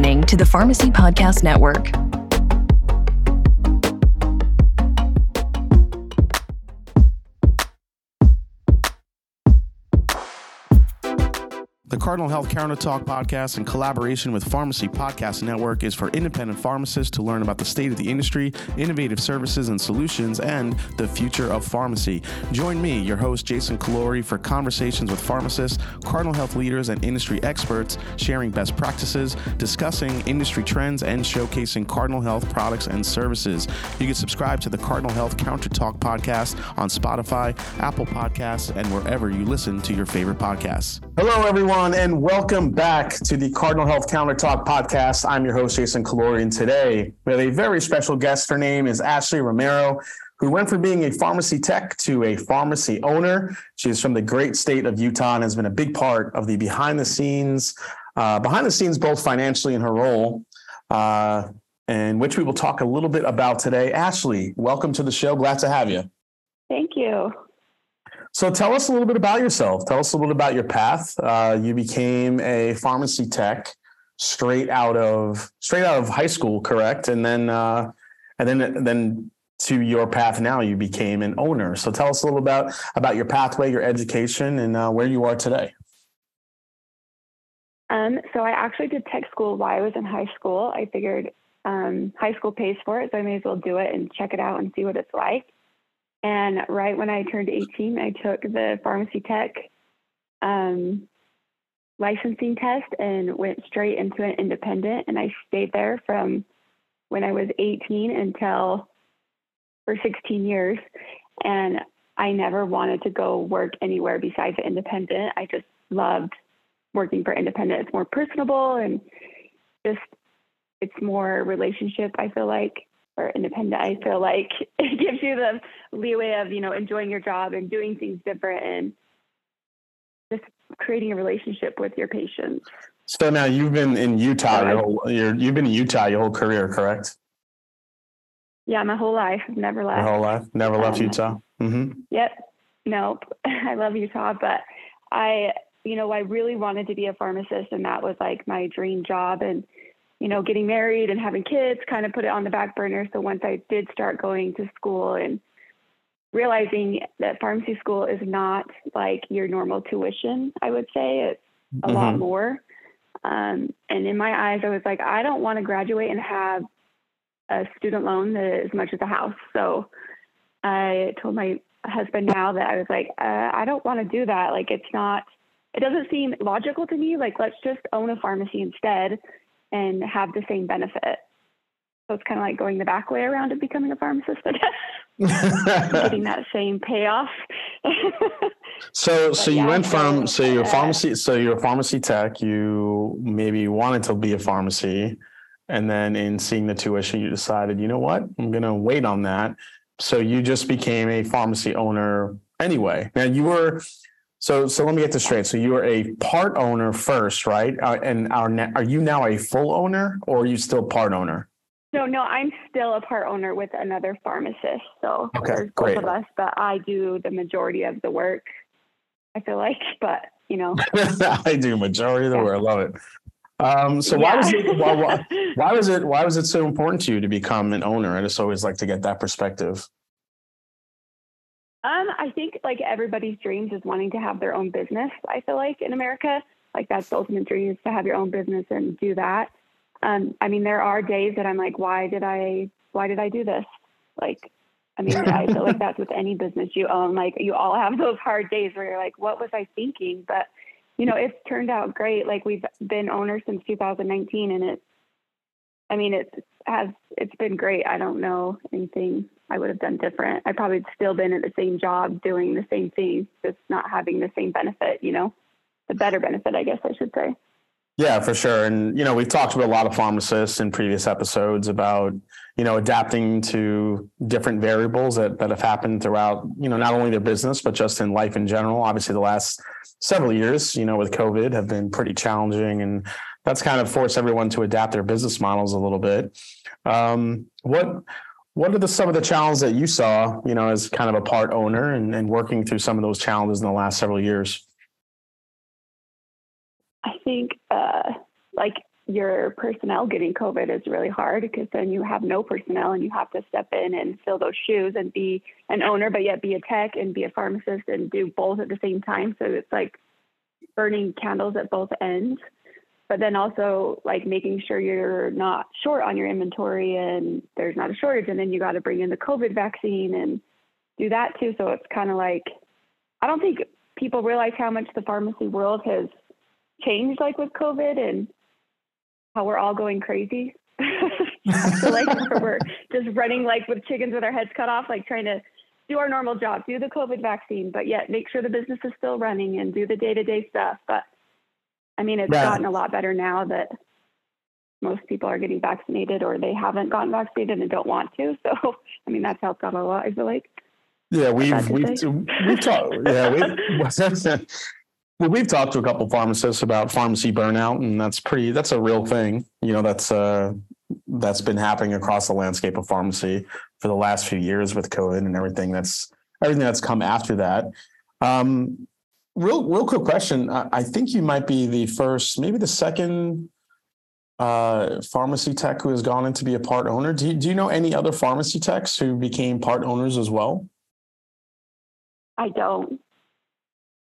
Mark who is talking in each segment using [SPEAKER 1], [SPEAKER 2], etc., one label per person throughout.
[SPEAKER 1] listening to the Pharmacy Podcast Network.
[SPEAKER 2] Cardinal Health Counter Talk podcast, in collaboration with Pharmacy Podcast Network, is for independent pharmacists to learn about the state of the industry, innovative services and solutions, and the future of pharmacy. Join me, your host, Jason Callori, for conversations with pharmacists, Cardinal Health leaders, and industry experts, sharing best practices, discussing industry trends, and showcasing Cardinal Health products and services. You can subscribe to the Cardinal Health Counter Talk podcast on Spotify, Apple Podcasts, and wherever you listen to your favorite podcasts. Hello, everyone and welcome back to the Cardinal Health Counter Talk podcast. I'm your host, Jason Callori, and today we have a very special guest. Her name is Ashley Romero, who went from being a pharmacy tech to a pharmacy owner. She is from the great state of Utah and has been a big part of the behind the scenes, uh, behind the scenes, both financially in her role, uh, and which we will talk a little bit about today. Ashley, welcome to the show. Glad to have you.
[SPEAKER 3] Thank you.
[SPEAKER 2] So tell us a little bit about yourself. Tell us a little bit about your path. Uh, you became a pharmacy tech straight out of straight out of high school, correct? And then uh, and then then to your path now, you became an owner. So tell us a little about about your pathway, your education, and uh, where you are today.
[SPEAKER 3] Um, so I actually did tech school while I was in high school. I figured um, high school pays for it, so I may as well do it and check it out and see what it's like. And right when I turned 18, I took the pharmacy tech um, licensing test and went straight into an independent. And I stayed there from when I was 18 until for 16 years. And I never wanted to go work anywhere besides an independent. I just loved working for independent. It's more personable and just it's more relationship, I feel like or independent, I feel like it gives you the leeway of, you know, enjoying your job and doing things different and just creating a relationship with your patients.
[SPEAKER 2] So now you've been in Utah your whole you you've been in Utah your whole career, correct?
[SPEAKER 3] Yeah, my whole life. I've Never left.
[SPEAKER 2] Your whole life? Never left um, Utah?
[SPEAKER 3] Mm-hmm. Yep. Nope. I love Utah, but I, you know, I really wanted to be a pharmacist and that was like my dream job. And you know, getting married and having kids kind of put it on the back burner. So once I did start going to school and realizing that pharmacy school is not like your normal tuition, I would say it's a mm-hmm. lot more. Um, and in my eyes, I was like, I don't want to graduate and have a student loan that is as much as a house. So I told my husband now that I was like, uh, I don't want to do that. Like, it's not, it doesn't seem logical to me. Like, let's just own a pharmacy instead and have the same benefit. So it's kind of like going the back way around of becoming a pharmacist, I guess. Getting that same payoff.
[SPEAKER 2] so, so you went from so you're pharmacy, so you're a pharmacy tech. You maybe wanted to be a pharmacy, and then in seeing the tuition, you decided, you know what, I'm going to wait on that. So you just became a pharmacy owner anyway. Now you were so, so let me get this straight. So you are a part owner first, right? Uh, and are are you now a full owner, or are you still part owner?
[SPEAKER 3] No, no, I'm still a part owner with another pharmacist. So
[SPEAKER 2] okay,
[SPEAKER 3] there's
[SPEAKER 2] great.
[SPEAKER 3] both of us, but I do the majority of the work. I feel like, but you know,
[SPEAKER 2] I do majority of the yeah. work. I love it. Um, so why yeah. was it why, why, why was it why was it so important to you to become an owner? I just always like to get that perspective.
[SPEAKER 3] Um, I think like everybody's dreams is wanting to have their own business. I feel like in America, like that's the ultimate dream is to have your own business and do that. Um, I mean, there are days that I'm like, why did I, why did I do this? Like, I mean, I feel like that's with any business you own. Like, you all have those hard days where you're like, what was I thinking? But you know, it's turned out great. Like we've been owners since 2019, and it's, I mean, it has, it's been great. I don't know anything I would have done different. I probably still been at the same job doing the same thing, just not having the same benefit, you know, the better benefit, I guess I should say.
[SPEAKER 2] Yeah, for sure. And, you know, we've talked to a lot of pharmacists in previous episodes about, you know, adapting to different variables that, that have happened throughout, you know, not only their business, but just in life in general. Obviously, the last several years, you know, with COVID have been pretty challenging. And that's kind of forced everyone to adapt their business models a little bit. Um, what, what are the some of the challenges that you saw, you know, as kind of a part owner and, and working through some of those challenges in the last several years?
[SPEAKER 3] I think uh, like your personnel getting COVID is really hard because then you have no personnel and you have to step in and fill those shoes and be an owner, but yet be a tech and be a pharmacist and do both at the same time. So it's like burning candles at both ends. But then also like making sure you're not short on your inventory and there's not a shortage. And then you got to bring in the COVID vaccine and do that too. So it's kind of like, I don't think people realize how much the pharmacy world has changed like with COVID and how we're all going crazy. Feel like we're just running like with chickens with our heads cut off, like trying to do our normal job, do the COVID vaccine, but yet make sure the business is still running and do the day to day stuff. But I mean, it's gotten a lot better now that most people are getting vaccinated or they haven't gotten vaccinated and don't want to. So, I mean, that's helped out a lot, I feel like.
[SPEAKER 2] Yeah, we've we've we've talked. Yeah, we've well, we've talked to a couple pharmacists about pharmacy burnout, and that's pretty. That's a real thing. You know, that's uh, that's been happening across the landscape of pharmacy for the last few years with COVID and everything. That's everything that's come after that. Um, real, real quick question. I, I think you might be the first, maybe the second uh, pharmacy tech who has gone in to be a part owner. Do you, do you know any other pharmacy techs who became part owners as well?
[SPEAKER 3] I don't.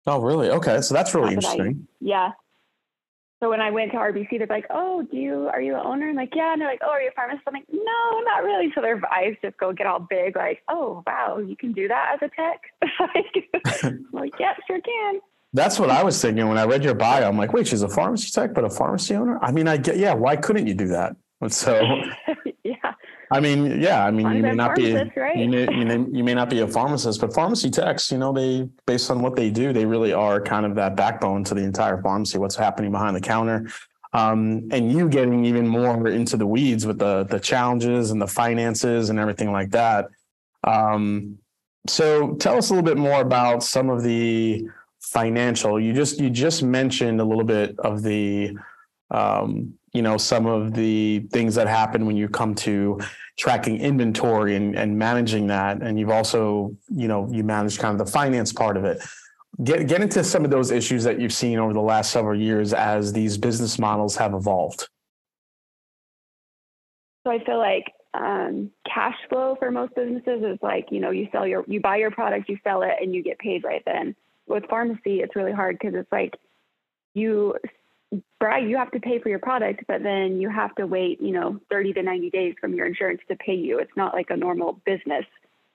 [SPEAKER 2] Oh, really? Okay, so that's really interesting.
[SPEAKER 3] I, yeah. So when I went to RBC, they're like, "Oh, do you are you an owner?" And like, "Yeah." And they're like, "Oh, are you a pharmacist?" I'm like, "No, not really." So their eyes just go get all big, like, "Oh, wow, you can do that as a tech?" I'm like, "Yep, sure can."
[SPEAKER 2] That's what I was thinking when I read your bio. I'm like, "Wait, she's a pharmacy tech, but a pharmacy owner?" I mean, I get, yeah. Why couldn't you do that? So,
[SPEAKER 3] yeah.
[SPEAKER 2] I mean, yeah. I mean, you may not be right? you, may, you, may, you may not be a pharmacist, but pharmacy techs, you know, they based on what they do, they really are kind of that backbone to the entire pharmacy. What's happening behind the counter, um, and you getting even more into the weeds with the the challenges and the finances and everything like that. Um, so, tell us a little bit more about some of the financial. You just you just mentioned a little bit of the um, you know some of the things that happen when you come to tracking inventory and, and managing that. And you've also you know you manage kind of the finance part of it. Get get into some of those issues that you've seen over the last several years as these business models have evolved.
[SPEAKER 3] So i feel like um, cash flow for most businesses is like you know you sell your you buy your product you sell it and you get paid right then. With pharmacy it's really hard because it's like you right, you have to pay for your product, but then you have to wait, you know, 30 to 90 days from your insurance to pay you. It's not like a normal business.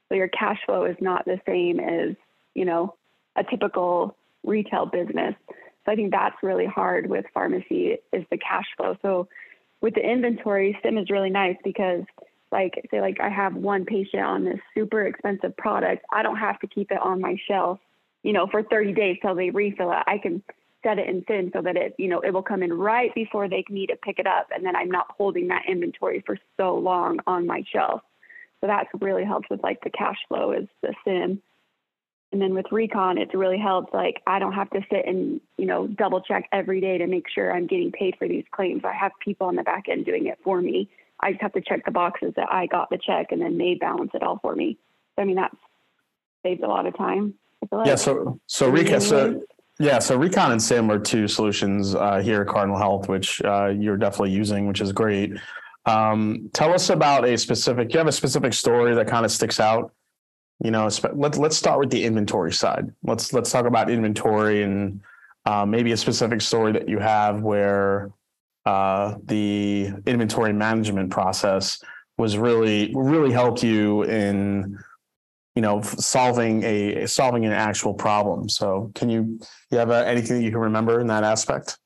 [SPEAKER 3] So your cash flow is not the same as, you know, a typical retail business. So I think that's really hard with pharmacy is the cash flow. So with the inventory, SIM is really nice because like say like I have one patient on this super expensive product. I don't have to keep it on my shelf, you know, for 30 days till they refill it. I can set it in SIM so that it, you know, it will come in right before they need to pick it up. And then I'm not holding that inventory for so long on my shelf. So that's really helps with like the cash flow is the SIM. And then with Recon, it's really helped. Like I don't have to sit and, you know, double check every day to make sure I'm getting paid for these claims. I have people on the back end doing it for me. I just have to check the boxes that I got the check and then they balance it all for me. So, I mean, that's saved a lot of time.
[SPEAKER 2] Like. Yeah. So, so Recon, so mm-hmm. Yeah, so Recon and Sim are two solutions uh, here at Cardinal Health, which uh, you're definitely using, which is great. Um, tell us about a specific. You have a specific story that kind of sticks out. You know, let's let's start with the inventory side. Let's let's talk about inventory and uh, maybe a specific story that you have where uh, the inventory management process was really really helped you in you know solving a solving an actual problem. So can you you have uh, anything that you can remember in that aspect?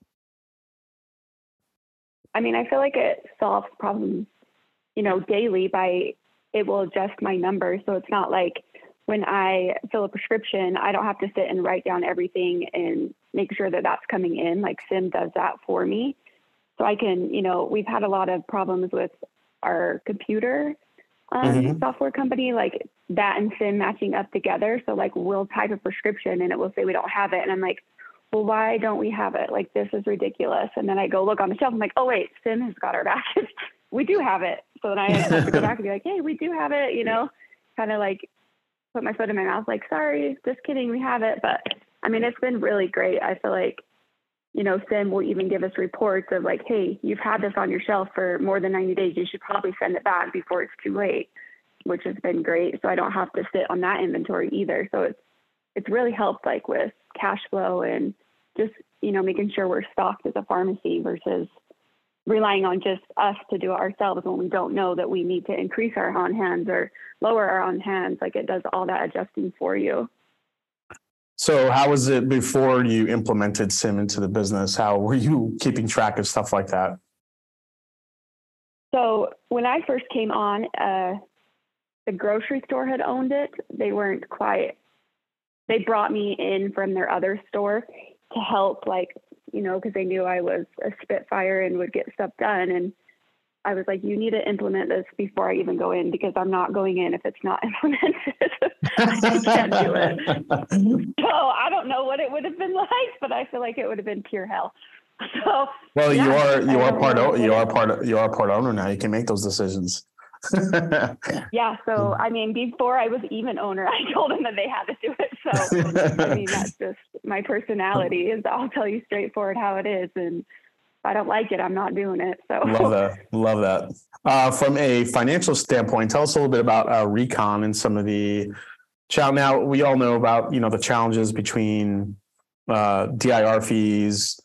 [SPEAKER 3] I mean i feel like it solves problems you know daily by it will adjust my numbers so it's not like when i fill a prescription i don't have to sit and write down everything and make sure that that's coming in like sim does that for me. So i can you know we've had a lot of problems with our computer um, mm-hmm. software company, like that and SIM matching up together. So like we'll type a prescription and it will say we don't have it. And I'm like, well, why don't we have it? Like this is ridiculous. And then I go look on the shelf. I'm like, oh wait, SIM has got our back. we do have it. So then I have to go back and be like, hey, we do have it. You know, kind of like put my foot in my mouth, like, sorry, just kidding, we have it. But I mean, it's been really great. I feel like you know, Sim will even give us reports of like, hey, you've had this on your shelf for more than 90 days. You should probably send it back before it's too late, which has been great. So I don't have to sit on that inventory either. So it's it's really helped like with cash flow and just you know making sure we're stocked as a pharmacy versus relying on just us to do it ourselves when we don't know that we need to increase our on hands or lower our on hands. Like it does all that adjusting for you.
[SPEAKER 2] So, how was it before you implemented SIM into the business? How were you keeping track of stuff like that?
[SPEAKER 3] So, when I first came on, uh, the grocery store had owned it. They weren't quite, they brought me in from their other store to help, like, you know, because they knew I was a Spitfire and would get stuff done. And I was like, you need to implement this before I even go in because I'm not going in if it's not implemented. I can't do it. So I don't know what it would have been like, but I feel like it would have been pure hell. So
[SPEAKER 2] well, yeah, you are you are part o- you are part of, you are part owner now. You can make those decisions.
[SPEAKER 3] yeah. So I mean, before I was even owner, I told them that they had to do it. So I mean, that's just my personality. Is I'll tell you straightforward how it is, and I don't like it, I'm not doing it. So
[SPEAKER 2] love that. Love that. Uh, from a financial standpoint, tell us a little bit about uh, Recon and some of the challenge. Now we all know about you know the challenges between uh, DIR fees,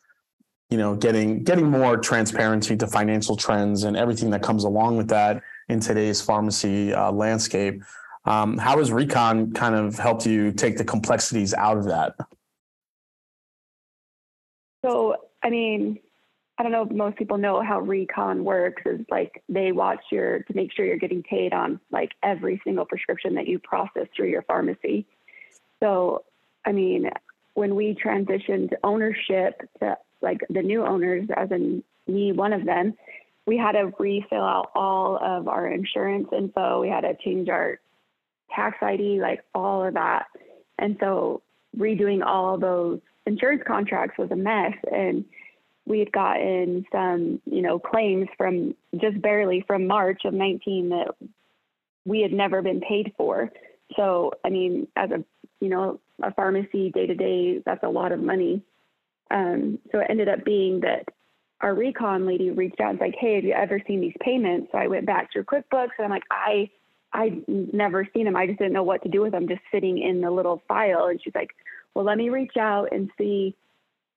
[SPEAKER 2] you know, getting getting more transparency to financial trends and everything that comes along with that in today's pharmacy uh, landscape. Um, how has Recon kind of helped you take the complexities out of that?
[SPEAKER 3] So, I mean, I don't know if most people know how recon works is like they watch your to make sure you're getting paid on like every single prescription that you process through your pharmacy. So, I mean, when we transitioned ownership to like the new owners, as in me, one of them, we had to refill out all of our insurance info. We had to change our tax ID, like all of that. And so redoing all those insurance contracts was a mess. And we had gotten some, you know, claims from just barely from March of 19 that we had never been paid for. So, I mean, as a, you know, a pharmacy day to day, that's a lot of money. Um, so it ended up being that our recon lady reached out and was like, Hey, have you ever seen these payments? So I went back through QuickBooks and I'm like, I, I'd never seen them. I just didn't know what to do with them just sitting in the little file. And she's like, well, let me reach out and see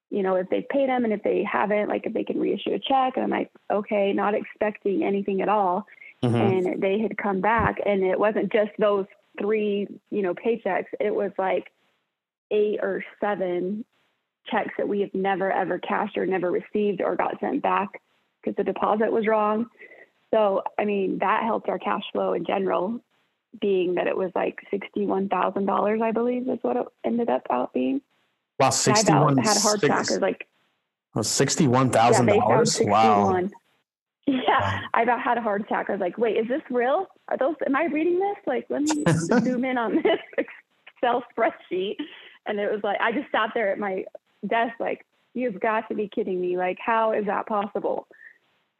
[SPEAKER 3] you know, if they've paid them and if they haven't, like if they can reissue a check. And I'm like, okay, not expecting anything at all. Mm-hmm. And they had come back and it wasn't just those three, you know, paychecks. It was like eight or seven checks that we have never ever cashed or never received or got sent back because the deposit was wrong. So, I mean, that helped our cash flow in general, being that it was like $61,000, I believe is what it ended up out being.
[SPEAKER 2] Wow, sixty-one.
[SPEAKER 3] had hard six, trackers like.
[SPEAKER 2] Oh, sixty-one thousand yeah, dollars. Wow.
[SPEAKER 3] Yeah, wow. I about had a heart attack. I was like, "Wait, is this real? Are those? Am I reading this? Like, let me zoom in on this Excel spreadsheet." And it was like, I just sat there at my desk, like, "You've got to be kidding me! Like, how is that possible?"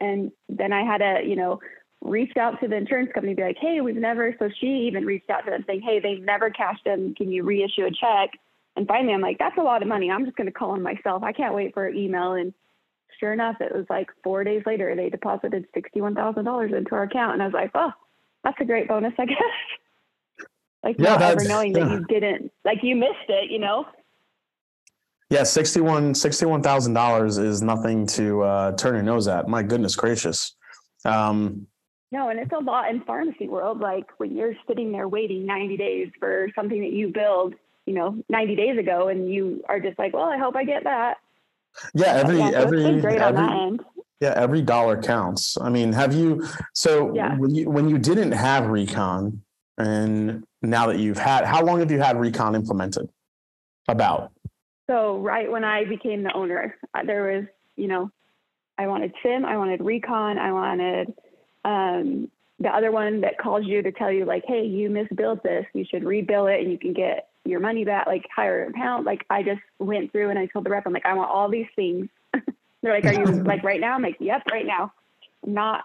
[SPEAKER 3] And then I had to, you know, reach out to the insurance company, be like, "Hey, we've never." So she even reached out to them, saying, "Hey, they've never cashed in. Can you reissue a check?" And finally, I'm like, that's a lot of money. I'm just going to call them myself. I can't wait for an email. And sure enough, it was like four days later, they deposited $61,000 into our account. And I was like, oh, that's a great bonus, I guess. like yeah, not ever knowing yeah. that you didn't, like you missed it, you know?
[SPEAKER 2] Yeah, $61,000 $61, is nothing to uh, turn your nose at. My goodness gracious. Um,
[SPEAKER 3] no, and it's a lot in pharmacy world. Like when you're sitting there waiting 90 days for something that you build you know 90 days ago and you are just like well i hope i get that.
[SPEAKER 2] Yeah every yeah, so every great every, on that end. yeah every dollar counts. I mean have you so yeah. when you when you didn't have recon and now that you've had how long have you had recon implemented? About?
[SPEAKER 3] So right when i became the owner there was you know i wanted sim i wanted recon i wanted um, the other one that calls you to tell you like hey you misbilled this. You should rebill it and you can get your money back, like higher amount. Like I just went through and I told the rep, I'm like, I want all these things. They're like, are you like right now? I'm like, yep, right now. I'm not,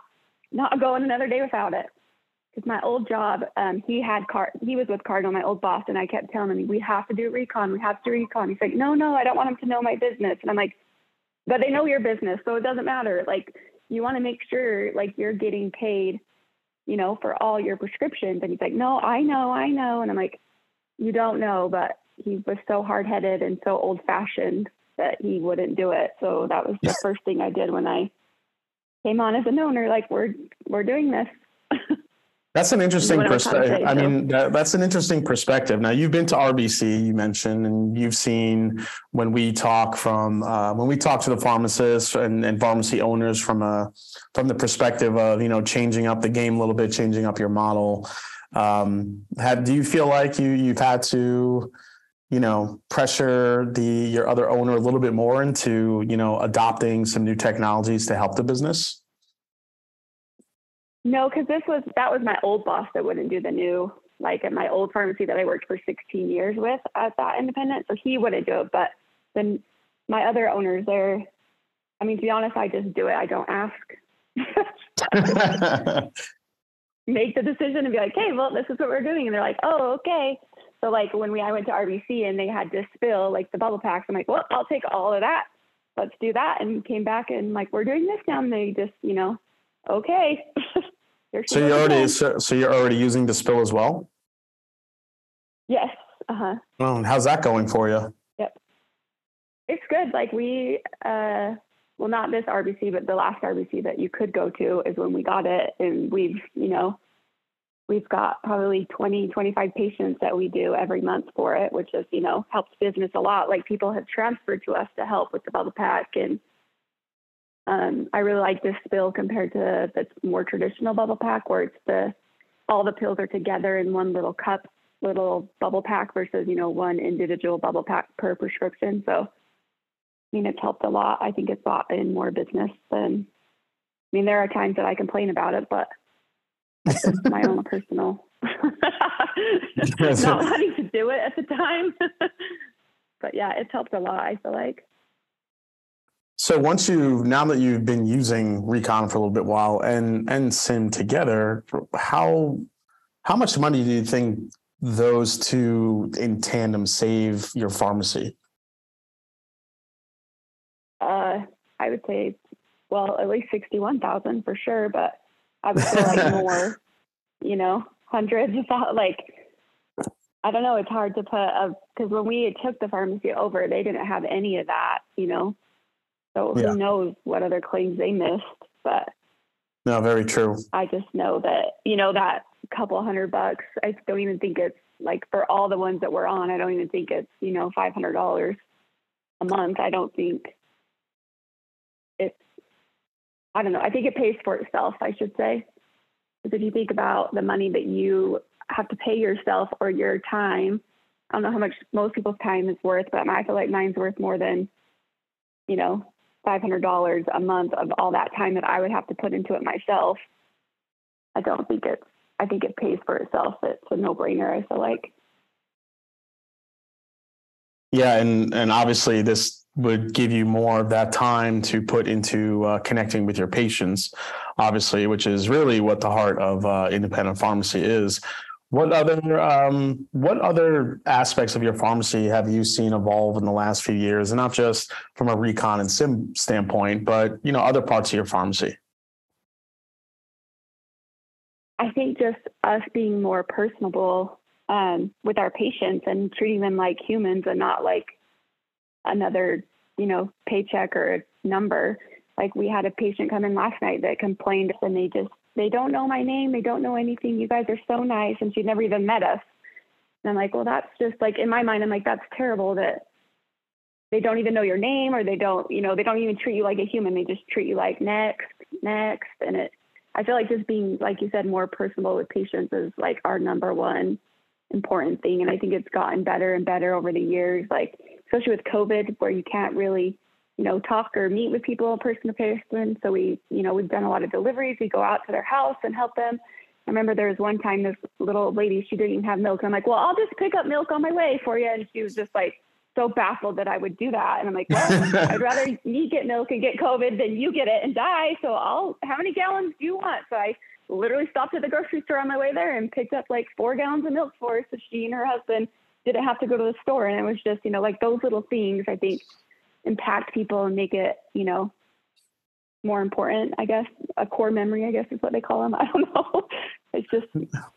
[SPEAKER 3] not going another day without it. Cause my old job, um, he had car, he was with Cardinal, my old boss. And I kept telling him, we have to do recon. We have to do recon. He's like, no, no, I don't want him to know my business. And I'm like, but they know your business, so it doesn't matter. Like you want to make sure like you're getting paid, you know, for all your prescriptions. And he's like, no, I know, I know. And I'm like, you don't know, but he was so hard headed and so old fashioned that he wouldn't do it. So that was the first thing I did when I came on as an owner. Like we're we're doing this.
[SPEAKER 2] That's an interesting perspective. I mean, that, that's an interesting perspective. Now, you've been to RBC, you mentioned, and you've seen when we talk from uh, when we talk to the pharmacists and, and pharmacy owners from a from the perspective of you know changing up the game a little bit, changing up your model. Um, have do you feel like you you've had to you know pressure the your other owner a little bit more into you know adopting some new technologies to help the business?
[SPEAKER 3] No, because this was that was my old boss that wouldn't do the new like at my old pharmacy that I worked for 16 years with at that independent. So he wouldn't do it. But then my other owners, they're I mean, to be honest, I just do it. I don't ask. Make the decision and be like, hey, well, this is what we're doing. And they're like, oh, okay. So like when we I went to RBC and they had to spill like the bubble packs, I'm like, well, I'll take all of that. Let's do that. And came back and like, we're doing this now. And they just, you know, okay.
[SPEAKER 2] so you're already so, so, you're already using the spill as well.
[SPEAKER 3] Yes. Uh huh.
[SPEAKER 2] And how's that going for you?
[SPEAKER 3] Yep. It's good. Like we, uh, well, not this RBC, but the last RBC that you could go to is when we got it, and we've, you know, we've got probably 20, 25 patients that we do every month for it, which has, you know, helped business a lot. Like people have transferred to us to help with the bubble pack and um, I really like this spill compared to the more traditional bubble pack where it's the all the pills are together in one little cup, little bubble pack versus, you know, one individual bubble pack per prescription. So I mean it's helped a lot. I think it's brought in more business than I mean, there are times that I complain about it, but it's my own personal not wanting to do it at the time. but yeah, it's helped a lot, I feel like.
[SPEAKER 2] So once you now that you've been using Recon for a little bit while and and Sim together, how how much money do you think those two in tandem save your pharmacy?
[SPEAKER 3] I would say, well, at least sixty-one thousand for sure, but I would say like more, you know, hundreds of thousands. like. I don't know. It's hard to put a because when we took the pharmacy over, they didn't have any of that, you know. So yeah. who knows what other claims they missed? But
[SPEAKER 2] no, very true.
[SPEAKER 3] I just know that you know that couple hundred bucks. I don't even think it's like for all the ones that we're on. I don't even think it's you know five hundred dollars a month. I don't think it's. I don't know. I think it pays for itself. I should say, because if you think about the money that you have to pay yourself or your time, I don't know how much most people's time is worth, but I feel like mine's worth more than you know $500 a month of all that time that I would have to put into it myself, I don't think it's, I think it pays for itself. It's a no brainer, I feel like.
[SPEAKER 2] Yeah. And, and obviously this would give you more of that time to put into uh, connecting with your patients, obviously, which is really what the heart of uh, independent pharmacy is. What other um, what other aspects of your pharmacy have you seen evolve in the last few years, and not just from a recon and sim standpoint, but you know other parts of your pharmacy?
[SPEAKER 3] I think just us being more personable um, with our patients and treating them like humans and not like another, you know, paycheck or number. Like we had a patient come in last night that complained and they just they don't know my name. They don't know anything. You guys are so nice. And she'd never even met us. And I'm like, well, that's just like in my mind, I'm like, that's terrible that they don't even know your name or they don't, you know, they don't even treat you like a human. They just treat you like next, next. And it, I feel like just being, like you said, more personable with patients is like our number one important thing. And I think it's gotten better and better over the years, like, especially with COVID, where you can't really you know, talk or meet with people in person to person. So we, you know, we've done a lot of deliveries. We go out to their house and help them. I remember there was one time this little lady, she didn't even have milk. And I'm like, well, I'll just pick up milk on my way for you. And she was just like so baffled that I would do that. And I'm like, well, I'd rather me get milk and get COVID than you get it and die. So I'll, how many gallons do you want? So I literally stopped at the grocery store on my way there and picked up like four gallons of milk for her. So she and her husband didn't have to go to the store. And it was just, you know, like those little things I think impact people and make it, you know, more important, I guess, a core memory, I guess is what they call them. I don't know. It's just,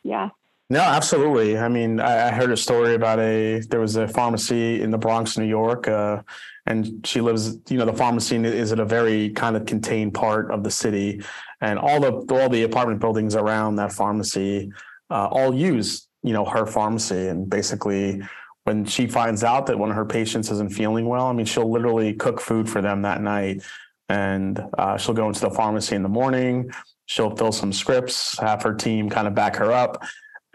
[SPEAKER 3] yeah.
[SPEAKER 2] No, absolutely. I mean, I, I, heard a story about a there was a pharmacy in the Bronx, New York, uh, and she lives. You know, the pharmacy is in a very kind of contained part of the city, and all the all the apartment buildings around that pharmacy uh, all use you know her pharmacy, and basically. When she finds out that one of her patients isn't feeling well, I mean, she'll literally cook food for them that night and uh, she'll go into the pharmacy in the morning. She'll fill some scripts, have her team kind of back her up,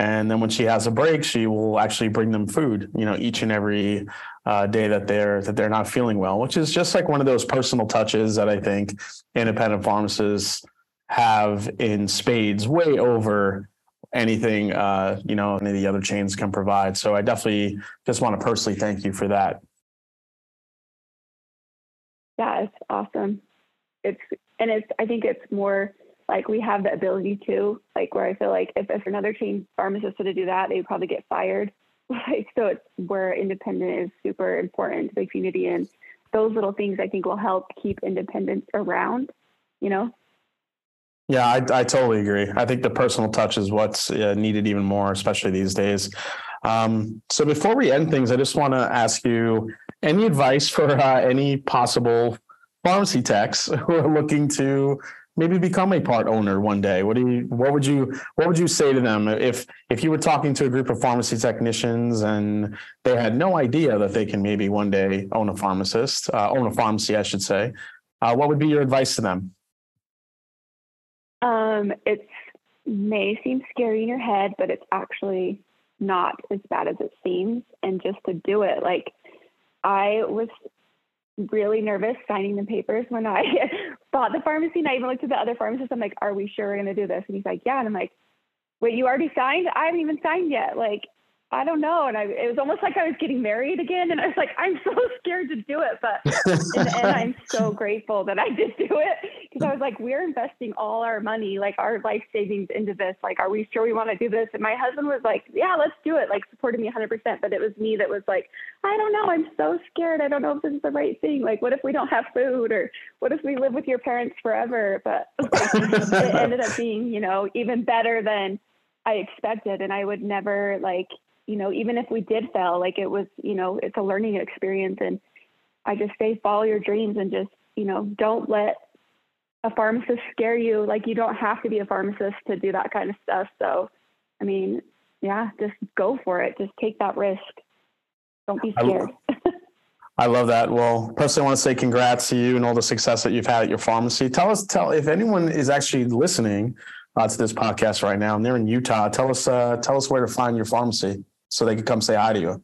[SPEAKER 2] and then when she has a break, she will actually bring them food, you know, each and every uh, day that they're that they're not feeling well, which is just like one of those personal touches that I think independent pharmacists have in spades, way over anything uh, you know any of the other chains can provide. So I definitely just want to personally thank you for that.
[SPEAKER 3] Yeah, it's awesome. It's and it's I think it's more like we have the ability to like where I feel like if, if another chain pharmacist were to do that, they'd probably get fired. Like so, it's where independent is super important to the community, and those little things I think will help keep independence around. You know.
[SPEAKER 2] Yeah, I, I totally agree. I think the personal touch is what's uh, needed even more, especially these days. Um, so before we end things, I just want to ask you any advice for uh, any possible pharmacy techs who are looking to maybe become a part owner one day what do you what would you what would you say to them if if you were talking to a group of pharmacy technicians and they had no idea that they can maybe one day own a pharmacist uh, own a pharmacy i should say uh, what would be your advice to them
[SPEAKER 3] um it may seem scary in your head but it's actually not as bad as it seems and just to do it like i was really nervous signing the papers when I bought the pharmacy. And I even looked at the other pharmacist. I'm like, are we sure we're going to do this? And he's like, yeah. And I'm like, wait, you already signed? I haven't even signed yet. Like, I don't know. And I, it was almost like I was getting married again. And I was like, I'm so scared to do it. But in the end, I'm so grateful that I did do it because I was like, we're investing all our money, like our life savings into this. Like, are we sure we want to do this? And my husband was like, yeah, let's do it. Like, supported me 100%. But it was me that was like, I don't know. I'm so scared. I don't know if this is the right thing. Like, what if we don't have food? Or what if we live with your parents forever? But it ended up being, you know, even better than I expected. And I would never, like, you know, even if we did fail, like it was, you know, it's a learning experience. And I just say follow your dreams and just, you know, don't let a pharmacist scare you. Like you don't have to be a pharmacist to do that kind of stuff. So, I mean, yeah, just go for it. Just take that risk. Don't be scared.
[SPEAKER 2] I love that. Well, personally, I want to say congrats to you and all the success that you've had at your pharmacy. Tell us, tell if anyone is actually listening uh, to this podcast right now and they're in Utah. Tell us, uh, tell us where to find your pharmacy so they could come say hi to you?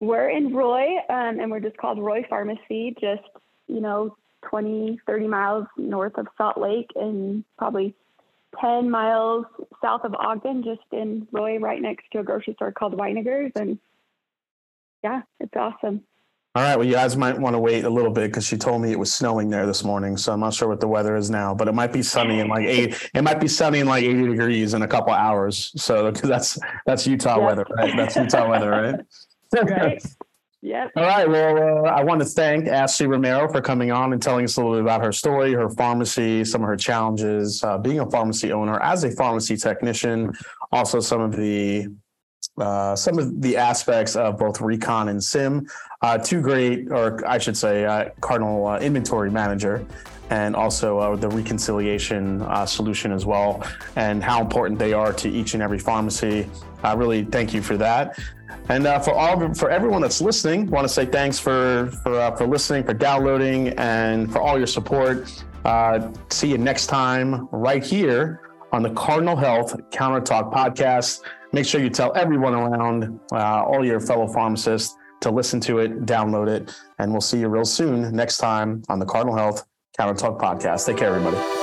[SPEAKER 3] We're in Roy, um, and we're just called Roy Pharmacy, just, you know, 20, 30 miles north of Salt Lake and probably 10 miles south of Ogden, just in Roy, right next to a grocery store called Winegar's. And yeah, it's awesome.
[SPEAKER 2] All right. Well, you guys might want to wait a little bit because she told me it was snowing there this morning. So I'm not sure what the weather is now, but it might be sunny in like eight. It might be sunny in like 80 degrees in a couple hours. So that's that's Utah yep. weather, right? That's Utah weather, right?
[SPEAKER 3] right. Yep.
[SPEAKER 2] All right. Well, uh, I want to thank Ashley Romero for coming on and telling us a little bit about her story, her pharmacy, some of her challenges, uh, being a pharmacy owner, as a pharmacy technician, also some of the uh, some of the aspects of both recon and sim. Uh, two great, or I should say, uh, Cardinal uh, inventory manager, and also uh, the reconciliation uh, solution as well, and how important they are to each and every pharmacy. I really thank you for that. And for all for everyone that's listening, want to say thanks for for for listening, for downloading, and for all your support. see you next time right here on the Cardinal Health Counter Talk podcast. Make sure you tell everyone around, uh, all your fellow pharmacists, to listen to it, download it, and we'll see you real soon next time on the Cardinal Health Counter Talk podcast. Take care, everybody.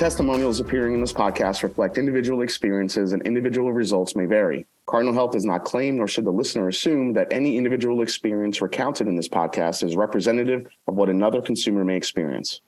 [SPEAKER 2] Testimonials appearing in this podcast reflect individual experiences and individual results may vary. Cardinal Health does not claim, nor should the listener assume, that any individual experience recounted in this podcast is representative of what another consumer may experience.